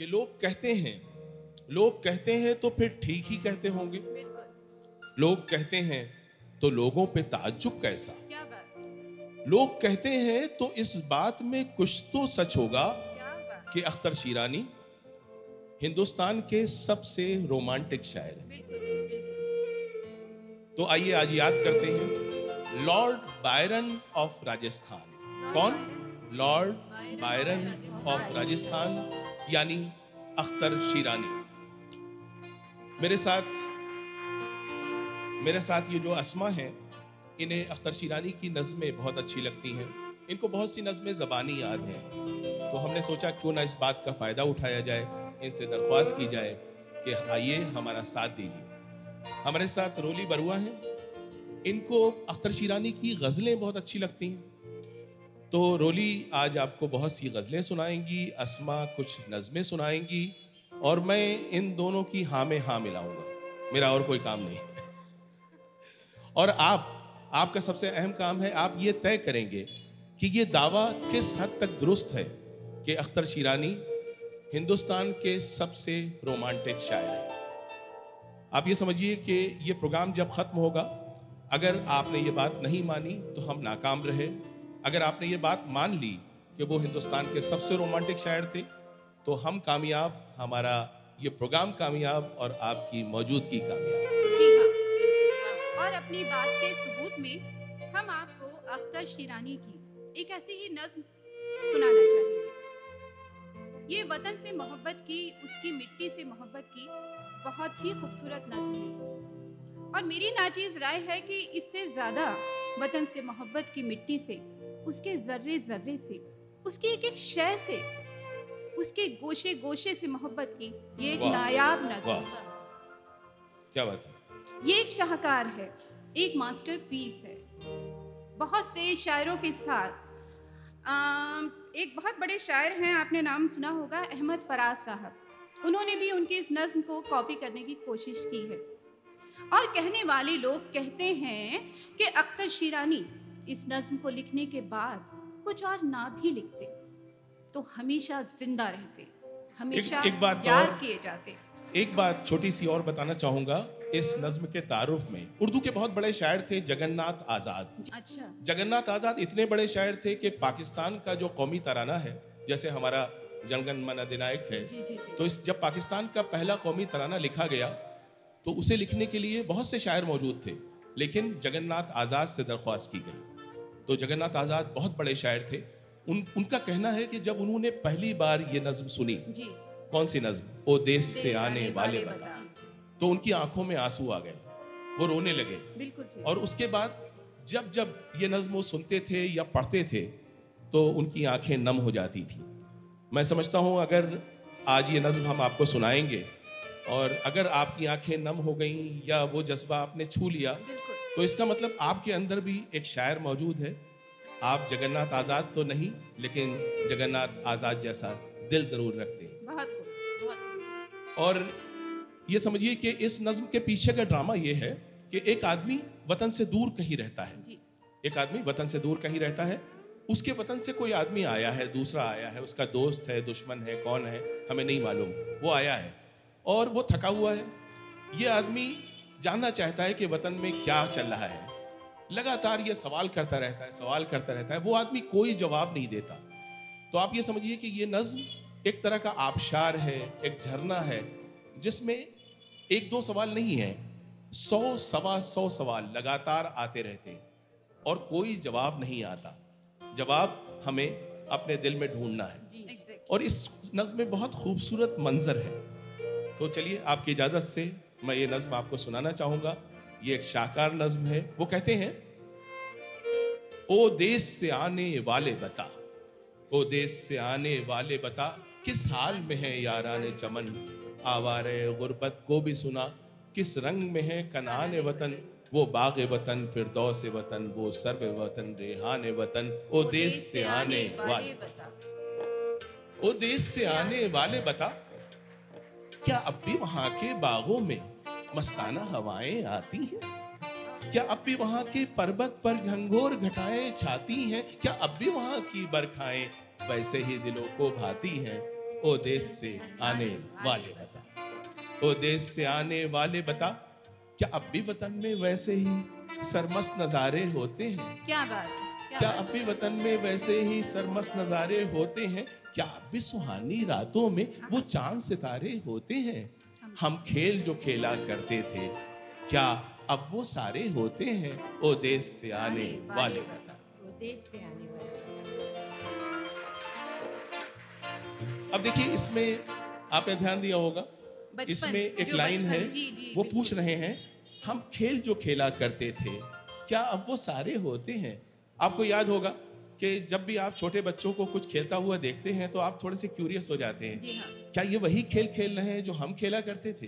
कि लोग कहते हैं लोग कहते हैं तो फिर ठीक ही कहते होंगे। लोग कहते हैं तो लोगों पे ताज्जुब कैसा? क्या बात लोग कहते हैं तो इस बात में कुछ तो सच होगा कि अख्तर शीरानी हिंदुस्तान के सबसे रोमांटिक शायर हैं। तो आइए आज याद करते हैं लॉर्ड बायरन ऑफ़ राजस्थान। कौन? Lord Byron of Rajasthan. यानी अख्तर शीरानी। मेरे साथ मेरे साथ ये जो असमा हैं, इन्हें अख्तर शीरानी की नज़में बहुत अच्छी लगती हैं। इनको बहुत सी नज़में ज़बानी याद हैं। तो हमने सोचा क्यों ना इस बात का फ़ायदा उठाया जाए, इनसे दरख्वास्त की जाए कि आइए हमारा साथ दीजिए। हमारे साथ रोली बरुआ हैं। इनको अख्तर शीरानी की गज़लें बहुत अच्छी लगती हैं। तो रोली आज आपको बहुत सी गज़लें सुनाएँगी, असमा कुछ नज़में सुनाएँगी और मैं इन दोनों की हाँ में हाँ मिलाऊँगा। मेरा और कोई काम नहीं। और आप, आपका सबसे अहम काम है, आप ये तय करेंगे कि ये दावा किस हद तक दुरुस्त है कि अख्तर शीरानी हिंदुस्तान के सबसे रोमांटिक शायर हैं। आप ये समझिए कि ये प्रोग्राम जब ख़त्म होगा, अगर आपने ये बात नहीं मानी तो हम नाकाम रहे। अगर आपने ये बात मान ली कि वो हिंदुस्तान के सबसे रोमांटिक शायर थे तो हम कामयाब, हमारा ये प्रोग्राम कामयाब और आपकी मौजूदगी कामयाब। जी हाँ और अपनी बात के सबूत में हम आपको अख्तर शिरानी की एक ऐसी ही नज्म सुनाना चाहेंगे। ये वतन से मोहब्बत की, उसकी मिट्टी से मोहब्बत की बहुत ही खूबसूरत नज्म है। और मेरी नाचीज राय है कि इससे ज़्यादा वतन से मोहब्बत की मिट्टी से उसके जर्रे जर्रे से उसकी एक एक शय से उसके गोशे गोशे से मोहब्बत की ये एक नायाब नज्म क्या बात है। ये एक शाहकार है एक मास्टर पीस है। बहुत से शायरों के साथ अम, एक बहुत बड़े शायर हैं आपने नाम सुना होगा अहमद फराज साहब। उन्होंने भी उनकी इस नज्म को कॉपी करने की कोशिश की है। और कहने वाले लोग कहते हैं कि अख्तर शिरानी इस नज्म को लिखने के बाद कुछ और ना भी लिखते। तो हमेशा ज़िंदा रहते हमेशा एक एक बात याद किए जाते। एक बात छोटी सी और बताना चाहूँगा इस नज्म के तारुफ में। उर्दू के बहुत बड़े शायर थे जगन्नाथ आज़ाद। अच्छा। जगन्नाथ आज़ाद इतने बड़े शायर थे कि पाकिस्तान का जो कौमी तराना है जैसे हमारा जनगण मन अधिनायक है जी जी जी। तो इस जब पाकिस्तान का पहला कौमी तराना लिखा गया तो उसे लिखने के लिए बहुत से शायर मौजूद थे लेकिन जगन्नाथ आज़ाद से दरख्वास्त की गई। तो जगन्नाथ आज़ाद बहुत बड़े शायर थे। उन उनका कहना है कि जब उन्होंने पहली बार ये नज्म सुनी जी। कौन सी नज्म? ओ देश से आने वाले बता। तो उनकी आँखों में आँसू आ गए वो रोने लगे। बिल्कुल और उसके बाद जब जब ये नज्म वो सुनते थे या पढ़ते थे तो उनकी आँखें नम हो जाती थी। मैं समझता हूँ अगर आज ये नज्म हम आपको सुनाएँगे और अगर आपकी आँखें नम हो गई या वो जज्बा आपने छू लिया तो इसका मतलब आपके अंदर भी एक शायर मौजूद है। आप जगन्नाथ आज़ाद तो नहीं लेकिन जगन्नाथ आज़ाद जैसा दिल ज़रूर रखते हैं। बहुत बहुत और ये समझिए कि इस नज्म के पीछे का ड्रामा ये है कि एक आदमी वतन से दूर कहीं रहता है। एक आदमी वतन से दूर कहीं रहता है उसके वतन से कोई आदमी आया है दूसरा आया है उसका दोस्त है दुश्मन है कौन है हमें नहीं मालूम वो आया है और वो थका हुआ है। ये आदमी जानना चाहता है कि वतन में क्या चल रहा है। लगातार ये सवाल करता रहता है सवाल करता रहता है वो आदमी कोई जवाब नहीं देता। तो आप ये समझिए कि ये नज्म एक तरह का आबशार है एक झरना है जिसमें एक दो सवाल नहीं है सौ सवा सौ सवाल लगातार आते रहते हैं और कोई जवाब नहीं आता। जवाब हमें अपने दिल में ढूंढना है। और इस नज्म में बहुत खूबसूरत मंजर है। तो चलिए आपकी इजाज़त से मैं ये नज्म आपको सुनाना चाहूँगा। ये एक शाकार नज्म है। वो कहते हैं, ओ देश से आने वाले बता, ओ देश से आने वाले बता, किस हाल में है यारान चमन? आवारे गुर्बत को भी सुना, किस रंग में है कनान वतन? वो बाग वतन, फिरदौस वतन, वो सर्व वतन, रेहान वतन। ओ देश से आने वाले बता, ओ देश से आने वाले बता क्या अब भी वहाँ के बागों में मस्ताना हवाएँ आती हैं? क्या अब भी वहाँ के पर्वत पर घंघोर घटाएँ छाती हैं? क्या अब भी वहाँ की बरखाएँ वैसे ही दिलों को भाती हैं? ओ देश से आने वाले बता। ओ देश से आने वाले बता। क्या अब भी वतन में वैसे ही सरमस्त नज़ारे होते हैं? क्या बात क्या अब भी वतन में वैसे ही सरमस्त नज़ारे होते हैं? क्या भी सुहानी रातों में वो चाँद सितारे होते हैं? हम खेल जो खेला करते थे क्या अब वो सारे होते हैं? ओ देश से आने वाले बता। देश से आने वाले अब देखिए इसमें आपने ध्यान दिया होगा इसमें एक लाइन है जी, जी, वो पूछ रहे हैं हम खेल जो खेला करते थे क्या अब वो सारे होते हैं? आपको याद होगा कि जब भी आप छोटे बच्चों को कुछ खेलता हुआ देखते हैं तो आप थोड़े से क्यूरियस हो जाते हैं। जी हाँ। क्या ये वही खेल खेल रहे हैं जो हम खेला करते थे?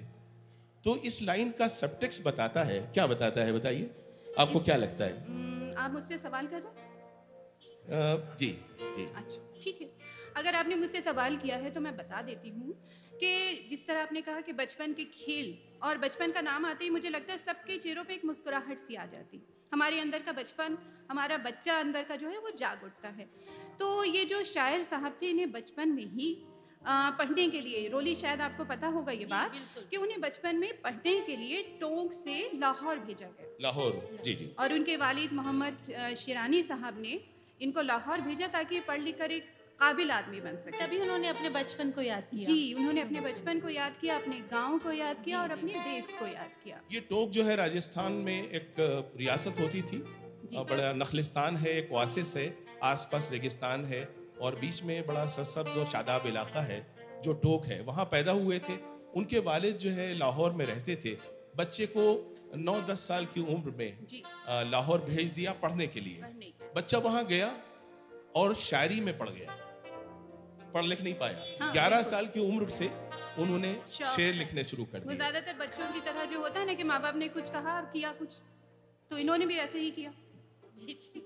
तो इस लाइन का सबटेक्स्ट बताता है। क्या बताता है बताइए। आपको क्या लगता है? आप मुझसे सवाल कर रहे हैं? जी जी। अच्छा ठीक है। अगर आपने मुझसे सवाल किया है तो मैं बता देती हूँ कि जिस तरह आपने कहा कि बचपन के खेल और बचपन का नाम आते ही मुझे लगता है सबके चेहरों पे एक मुस्कुराहट सी आ जाती। हमारे अंदर का बचपन हमारा बच्चा अंदर का जो है वो जाग उठता है। तो ये जो शायर साहब थे इन्हें बचपन में ही आ, पढ़ने के लिए रोली शायद आपको पता होगा ये बात कि उन्हें बचपन में पढ़ने के लिए टोंक से लाहौर भेजा गया। लाहौर जी जी। और उनके वालिद मोहम्मद शिरानी साहब ने इनको लाहौर भेजा ताकि पढ़ लिख कर एक काबिल आदमी बन सके। तभी उन्होंने अपने बचपन को याद किया। जी उन्होंने अपने बचपन को याद किया अपने गाँव को याद किया और अपने देश को याद किया। ये टोक जो है राजस्थान में एक रियासत होती थी। बड़ा नखलिस्तान है एक वासिस है आसपास रेगिस्तान है और बीच में बड़ा सब्ज और शादाब इलाका है जो टोक है। वहाँ पैदा हुए थे। उनके वालिद जो है लाहौर में रहते थे। बच्चे को नौ दस साल की उम्र में लाहौर भेज दिया पढ़ने के लिए। पढ़ने बच्चा वहाँ गया और शायरी में पढ़ गया। पढ़ लिख नहीं पाया। हाँ, ग्यारह बिल्कुल। साल की उम्र से उन्होंने शेर लिखने शुरू कर दिया ज़्यादातर बच्चों की तरह जो होता है ना कि माँ बाप ने कुछ कहा और किया कुछ तो इन्होंने भी ऐसे ही किया। जी जी।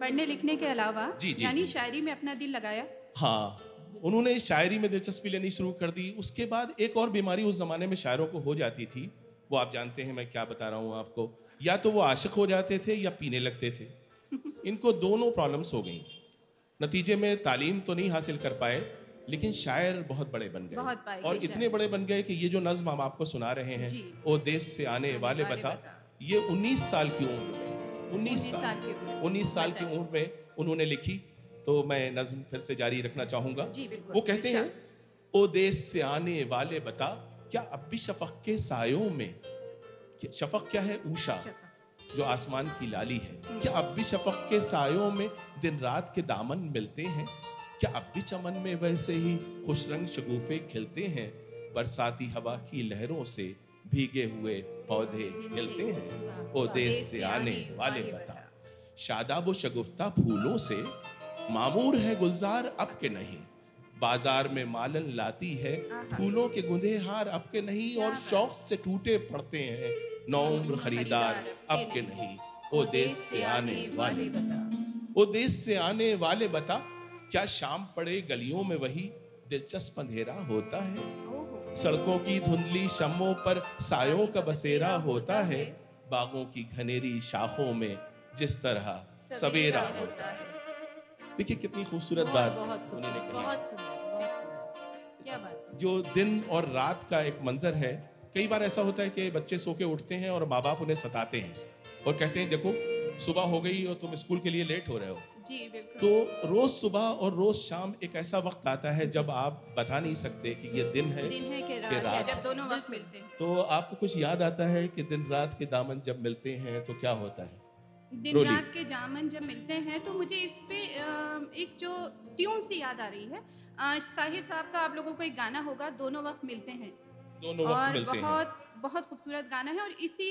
पढ़ने लिखने के अलावा जी, जी, यानी शायरी में अपना दिल लगाया? हाँ उन्होंने शायरी में दिलचस्पी लेनी शुरू कर दी। उसके बाद एक और बीमारी उस जमाने में शायरों को हो जाती थी। वो आप जानते हैं मैं क्या बता रहा हूँ आपको। या तो वो आशिक हो जाते थे या पीने लगते थे। इनको दोनों प्रॉब्लम्स हो गई। नतीजे में तालीम तो नहीं हासिल कर पाए लेकिन शायर बहुत बड़े बन गए। और इतने बड़े बन गए कि ये जो नज्म हम आपको सुना रहे हैं। ओ देश से आने वाले बता ये 19 साल की उम्र। में 19 उन्नीस साल 19 साल की उम्र में उन्होंने लिखी तो मैं नज्म फिर से जारी रखना चाहूँगा। वो कहते हैं ओ देश से आने वाले बता क्या अब भी शफक के सायों में शफक क्या है ऊषा जो आसमान की लाली है? क्या अब भी शफक के सायों में दिन रात के दामन मिलते हैं? क्या अब भी चमन में वैसे ही खुश रंग शगुफे खिलते हैं? बरसाती हवा की लहरों से भीगे हुए पौधे हिलते हैं ओ देश से आने वाले बता। शादाब शगुफ्ता फूलों से मामूर है गुलजार अब के नहीं। बाज़ार में मालन लाती है फूलों के गुंदे हार अब के नहीं और शौक से टूटे पड़ते हैं नौ उम्र खरीदार अब के नहीं। ओ देश से आने वाले बता। ओ देश से आने वाले बता। क्या शाम पड़े गलियों में वही दिलचस्प अंधेरा होता है। सड़कों की धुंधली शमों पर सायों का बसेरा होता है बागों की घनेरी शाखों में जिस तरह सवेरा होता है। देखिए कितनी खूबसूरत बात उन्होंने कही जो दिन और रात का एक मंजर है कई बार ऐसा होता है कि बच्चे सो के उठते हैं और माँ बाप उन्हें सताते हैं और कहते हैं देखो सुबह हो गई और तुम स्कूल के लिए लेट हो रहे हो। जी बिल्कुल। तो रोज सुबह और रोज शाम एक ऐसा वक्त आता है जब आप बता नहीं सकते कि ये दिन है दिन है कि कि रात है रात जब दोनों वक्त मिलते हैं। तो आपको कुछ याद आता है कि दिन रात के दामन जब मिलते हैं तो क्या होता है? दिन रात के जामन जब मिलते हैं तो मुझे इस पे एक जो ट्यून सी याद आ रही है। साहिर साहब का आप लोगों को एक गाना होगा दोनों वक्त मिलते हैं। दोनों वक्त मिलते हैं। बहुत बहुत खूबसूरत गाना है और इसी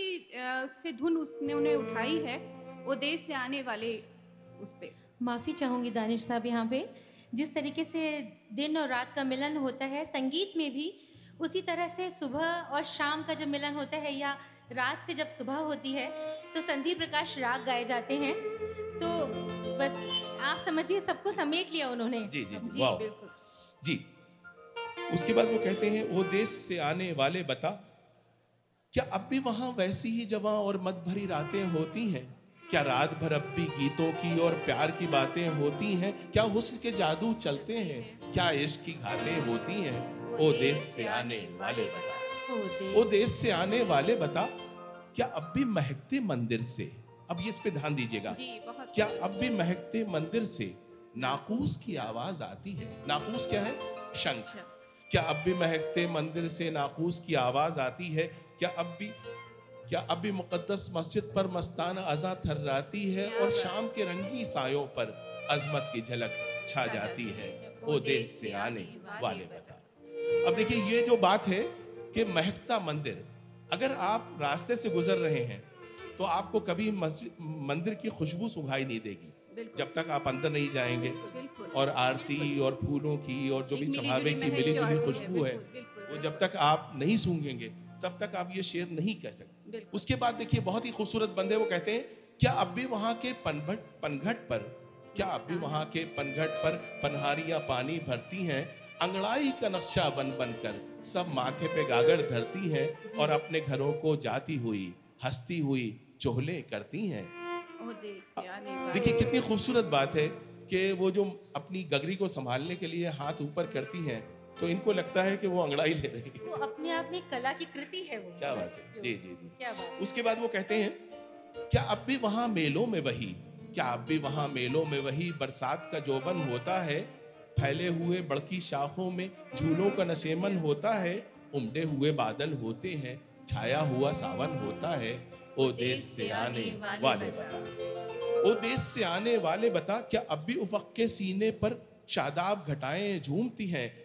से धुन उसने उन्हें उठाई है वो देश से आने वाले उस पे। माफ़ी चाहूँगी दानिश साहब यहाँ पे। जिस तरीके से दिन और रात का मिलन होता है संगीत में भी उसी तरह से सुबह और शाम का जब मिलन होता है या रात से जब सुबह होती है तो संधि प्रकाश राग गाए जाते हैं। तो बस आप समझिए सबको समेट लिया उन्होंने। जी जी जी। जी बिल्कुल। जी। उसके बाद वो कहते हैं वो देश से आने वाले बता क्या अब भी वहाँ वैसी ही जवा और मत भरी रातें होती हैं? क्या रात भर अब भी गीतों की और प्यार की बातें होती हैं? क्या हुस्न के जादू चलते हैं? क्या इश्क की घातें होती हैं? ओ देश से आने वाले बता। ओ देश से आने वाले बता क्या अब भी महकते मंदिर से? अब ये इस पे ध्यान दीजिएगा। क्या अब भी महकते मंदिर से नाकूस की आवाज़ आती है? नाकूस क्या है? शंख। अच्छा। क्या अब भी महकते मंदिर से नाकूस की आवाज़ आती है? क्या अब भी क्या अब भी मुकद्दस मस्जिद पर मस्ताना अजा थर्राती है और शाम के रंगी सायों पर अजमत की झलक छा जाती है? वो देश से आने वाले बता। अब देखिए ये जो बात है कि महकता मंदिर अगर आप रास्ते से गुजर रहे हैं तो आपको कभी मस्जिद मंदिर की खुशबू सुंघाई नहीं देगी। जब तक आप अंदर नहीं जाएँगे और आरती और फूलों की और जो भी चढ़ावे की मिली जुली खुशबू है वो जब तक आप नहीं सूंघेंगे तब तक आप ये शेर नहीं कह सकते। उसके बाद देखिए बहुत ही खूबसूरत बंदे वो कहते हैं क्या अब भी वहाँ के पनभट पनघट पर क्या अब भी वहाँ के पनघट पर पनहारियाँ पानी भरती हैं? अंगड़ाई का नक्शा बन बन कर सब माथे पे गागर धरती हैं और अपने घरों को जाती हुई हंसती हुई चोहले करती हैं? देखिए कितनी खूबसूरत बात है कि वो जो अपनी गगरी को संभालने के लिए हाथ ऊपर करती हैं तो इनको लगता है कि वो अंगड़ाई ले रही है। अपने आप में कला की कृति है वो। क्या बात है। जी जी जी क्या बात उसके बाद वो कहते हैं क्या अब भी वहाँ मेलों में वही? क्या अब भी वहाँ मेलों में वही बरसात का जोबन होता है? फैले हुए बड़की शाखों में झूलों का नशेमन होता है? उमड़े हुए बादल होते हैं छाया हुआ सावन होता है। ओ देश से आने वाले बता। ओ देश से आने वाले बता क्या अब भी उफक के सीने पर शादाब घटाएँ झूमती हैं?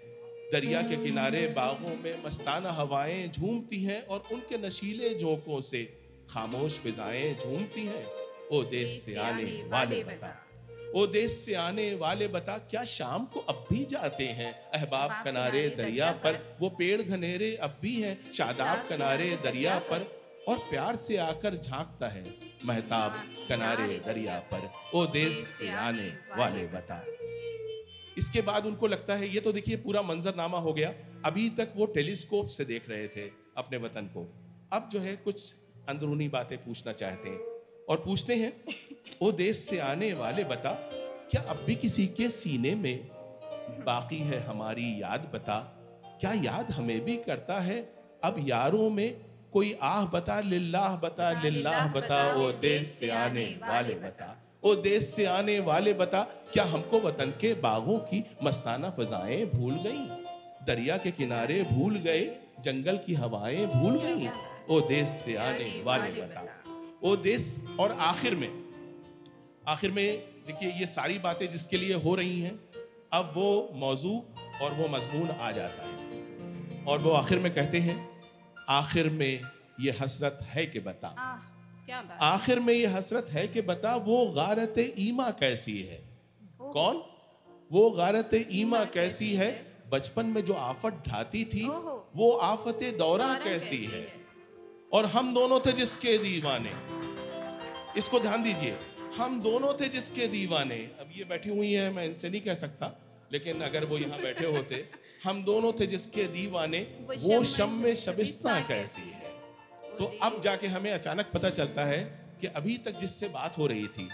दरिया के किनारे बागों में मस्ताना हवाएँ झूमती हैं और उनके नशीले झोंकों से खामोश फिजाएँ झूमती हैं। ओ देश से आने वाले बता। ओ देश से आने वाले बता क्या शाम को अब भी जाते हैं? अहबाब किनारे दरिया पर वो पेड़ घनेरे अब भी हैं। शादाब किनारे दरिया पर और प्यार से आकर झांकता है। महताब किनारे दरिया पर ओ देश से आने वाले बता। इसके बाद उनको लगता है ये तो देखिए पूरा मंजरनामा हो गया। अभी तक वो टेलीस्कोप से देख रहे थे अपने वतन को। अब जो है कुछ अंदरूनी बातें पूछना चाहते हैं और पूछते हैं ओ देश से आने वाले बता क्या अब भी किसी के सीने में बाकी है हमारी याद बता? क्या याद हमें भी करता है? अब यारों में कोई आह बता लिल्लाह बता लिल्लाह बता वो देश से आने वाले बता। ओ देश से आने वाले बता क्या हमको वतन के बागों की मस्ताना फजाएँ भूल गई? दरिया के किनारे भूल गए जंगल की हवाएँ भूल गई? ओ देश से आने वाले बता। ओ देश और आखिर में आखिर में देखिए ये सारी बातें जिसके लिए हो रही हैं अब वो मौजू और वो मजमून आ जाता है। और वो आखिर में कहते हैं आखिर में ये हसरत है कि बता। आखिर में ये हसरत है कि बता वो गारत ईमा कैसी है? कौन? वो गारत ईमा कैसी है? बचपन में जो आफत ढाती थी वो आफत दौरा कैसी है? और हम दोनों थे जिसके दीवाने। इसको ध्यान दीजिए। हम दोनों थे जिसके दीवाने। अब ये बैठी हुई हैं मैं इनसे नहीं कह सकता लेकिन अगर वो यहाँ बैठे होते हम दोनों थे जिसके दीवाने वो शम में शबिस्ता कैसी है? तो अब जाके हमें अचानक पता चलता है कि अभी तक जिससे बात हो रही थी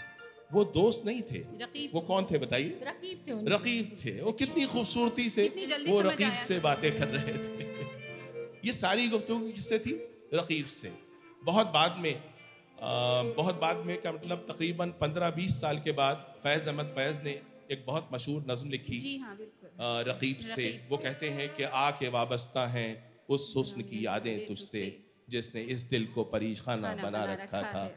वो दोस्त नहीं थे। वो कौन थे बताइए? रकीब थे रकीब थे। वो कितनी खूबसूरती से वो रकीब से बातें कर रहे थे। ये सारी गुफ्तगू किससे थी? रकीब से। बहुत बाद में आ, बहुत बाद में का मतलब तकरीबन 15-20 साल के बाद फैज़ अहमद फैज़ ने एक बहुत मशहूर नज्म लिखी। जी हाँ आ, रकीब रकीब से। वो कहते हैं कि आ के वाबस्ता हैं उस हुस्न की यादें तुझसे। जिसने इस दिल को परीखाना खाना बना रखा था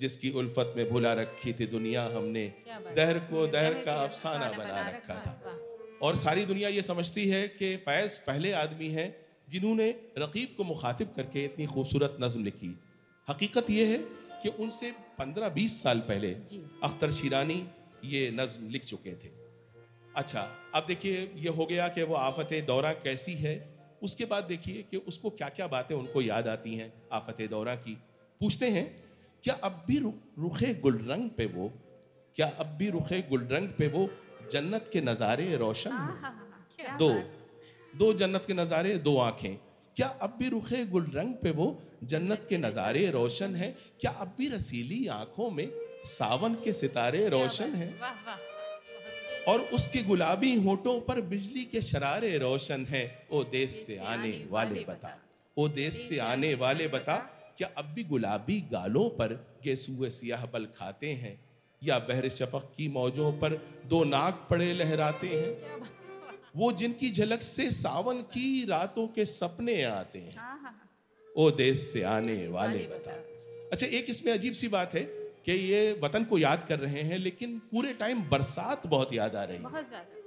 जिसकी उल्फत में भुला रखी थी दुनिया हमने दहर को दहर का अफसाना बना रखा था। और सारी दुनिया ये समझती है कि फैज़ पहले आदमी हैं जिन्होंने रकीब को मुखातिब करके इतनी खूबसूरत नज्म लिखी। हकीकत यह है कि उनसे 15-20 साल पहले अख्तर शिरानी ये नज्म लिख चुके थे। अच्छा अब देखिए ये हो गया कि वो आफत दौरा कैसी है? उसके बाद देखिए कि उसको क्या क्या बातें उनको याद आती हैं आफत दौरा की। पूछते हैं क्या अब भी रु, रुखे गुलरंग पे वो क्या अब भी रुखे गुलरंग पे वो जन्नत के नज़ारे रोशन दो दो जन्नत के नज़ारे दो आँखें। क्या अब भी रुखे गुलरंग पे वो जन्नत के नज़ारे रोशन है? क्या अब भी रसीली आँखों में सावन के सितारे रोशन हैं? वाह वाह। और उसके गुलाबी होठों पर बिजली के शरारे रोशन हैं। ओ देश से आने वाले बता। ओ देश से आने वाले बता क्या अब भी गुलाबी गालों पर गेसुए सियाह बल खाते हैं? या बहर शफक की मौजों पर दो नाक पड़े लहराते हैं? वो जिनकी झलक से सावन की रातों के सपने आते हैं। हाँ हाँ हाँ। ओ देश से आने वाले बता। अच्छा एक इसमें अजीब सी बात है। कि ये वतन को याद कर रहे हैं लेकिन पूरे टाइम बरसात बहुत याद आ रही है। बहुत ज़्यादा।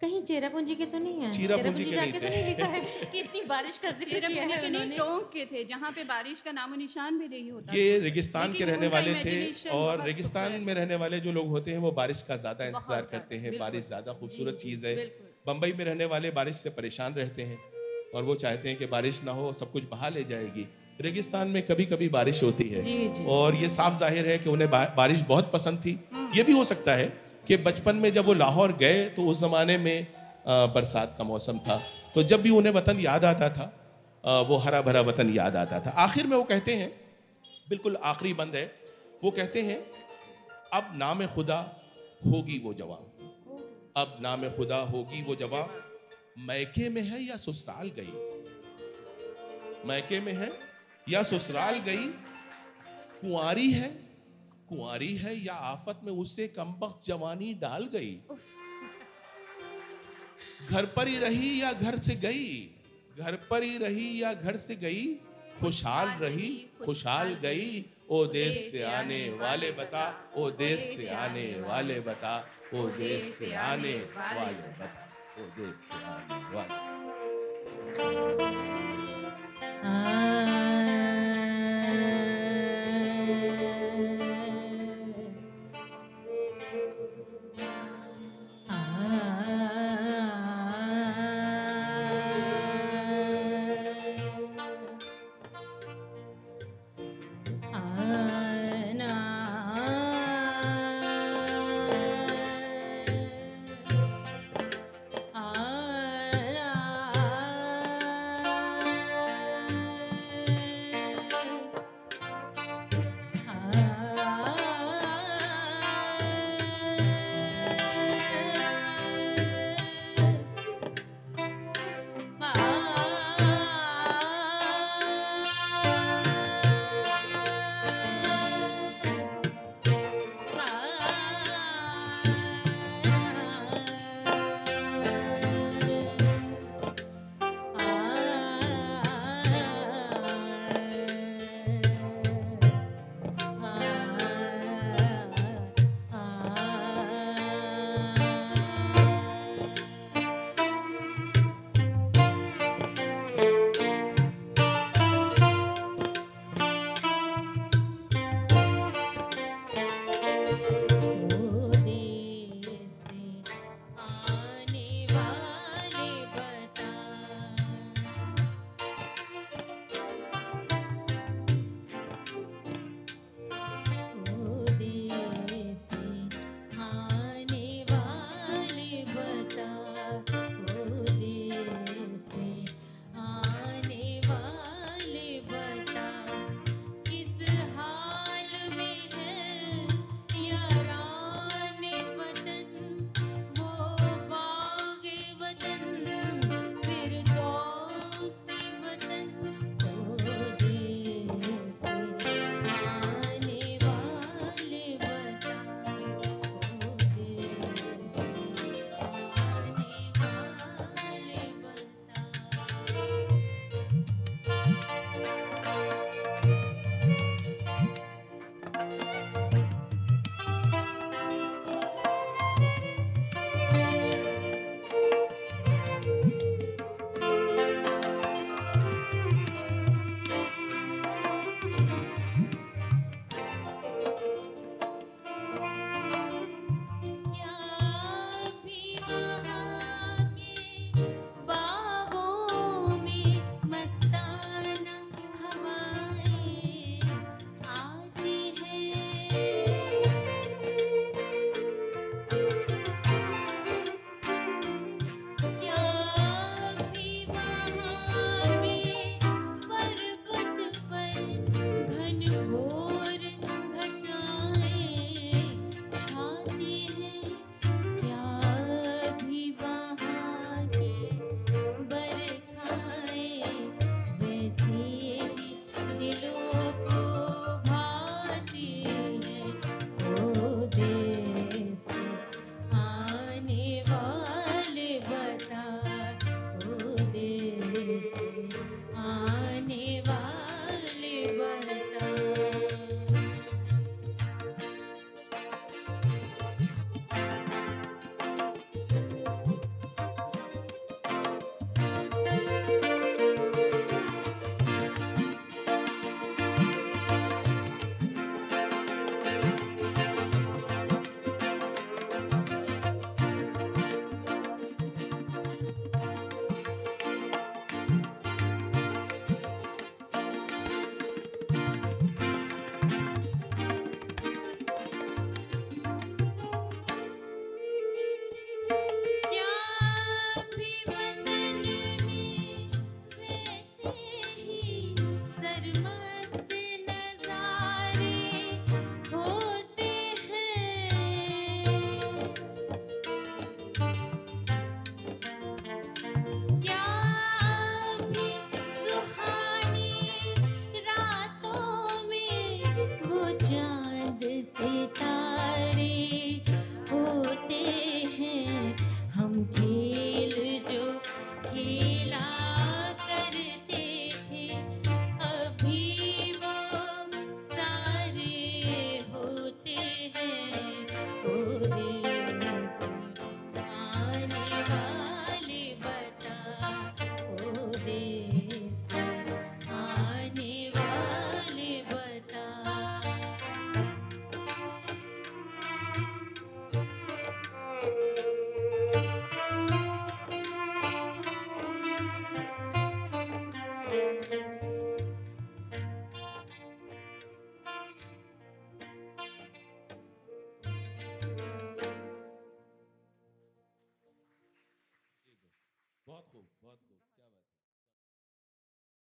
कहीं चेरापूंजी के तो नहीं है? चेरापूंजी के नहीं तो थे। नहीं लिखा है कि इतनी बारिश का ज़िक्र किया है के नहीं उन्होंने। टोंक के थे जहाँ पे बारिश का नामो निशान भी नहीं होता ये रेगिस्तान के रहने वाले थे और रेगिस्तान में रहने वाले जो लोग होते हैं वो बारिश का ज़्यादा इंतज़ार करते हैं। बारिश ज़्यादा खूबसूरत चीज़ है। बिल्कुल। बम्बई में रहने वाले बारिश से परेशान रहते हैं और वो चाहते हैं कि बारिश ना हो सब कुछ बहा ले जाएगी। रेगिस्तान में कभी कभी बारिश होती है। जी जी। और ये साफ़ ज़ाहिर है कि उन्हें बारिश बहुत पसंद थी। ये भी हो सकता है कि बचपन में जब वो लाहौर गए तो उस ज़माने में बरसात का मौसम था। तो जब भी उन्हें वतन याद आता था वो हरा भरा वतन याद आता था। आखिर में वो कहते हैं बिल्कुल आखिरी बंद है वो कहते हैं अब नाम खुदा होगी वो जवान। अब नाम खुदा होगी वो जवान। मैके में है या ससुराल गई? मैके में है या ससुराल गई कुंवारी है कुंवारी है या आफत में उसे कमबख्त जवानी डाल गई। घर पर ही रही या घर से गई घर पर ही रही या घर से गई खुशहाल रही खुशहाल गई ओ देश से आने वाले बता ओ देश से आने वाले बता ओ देश से आने वाले बता। ओ देश से आने वाले।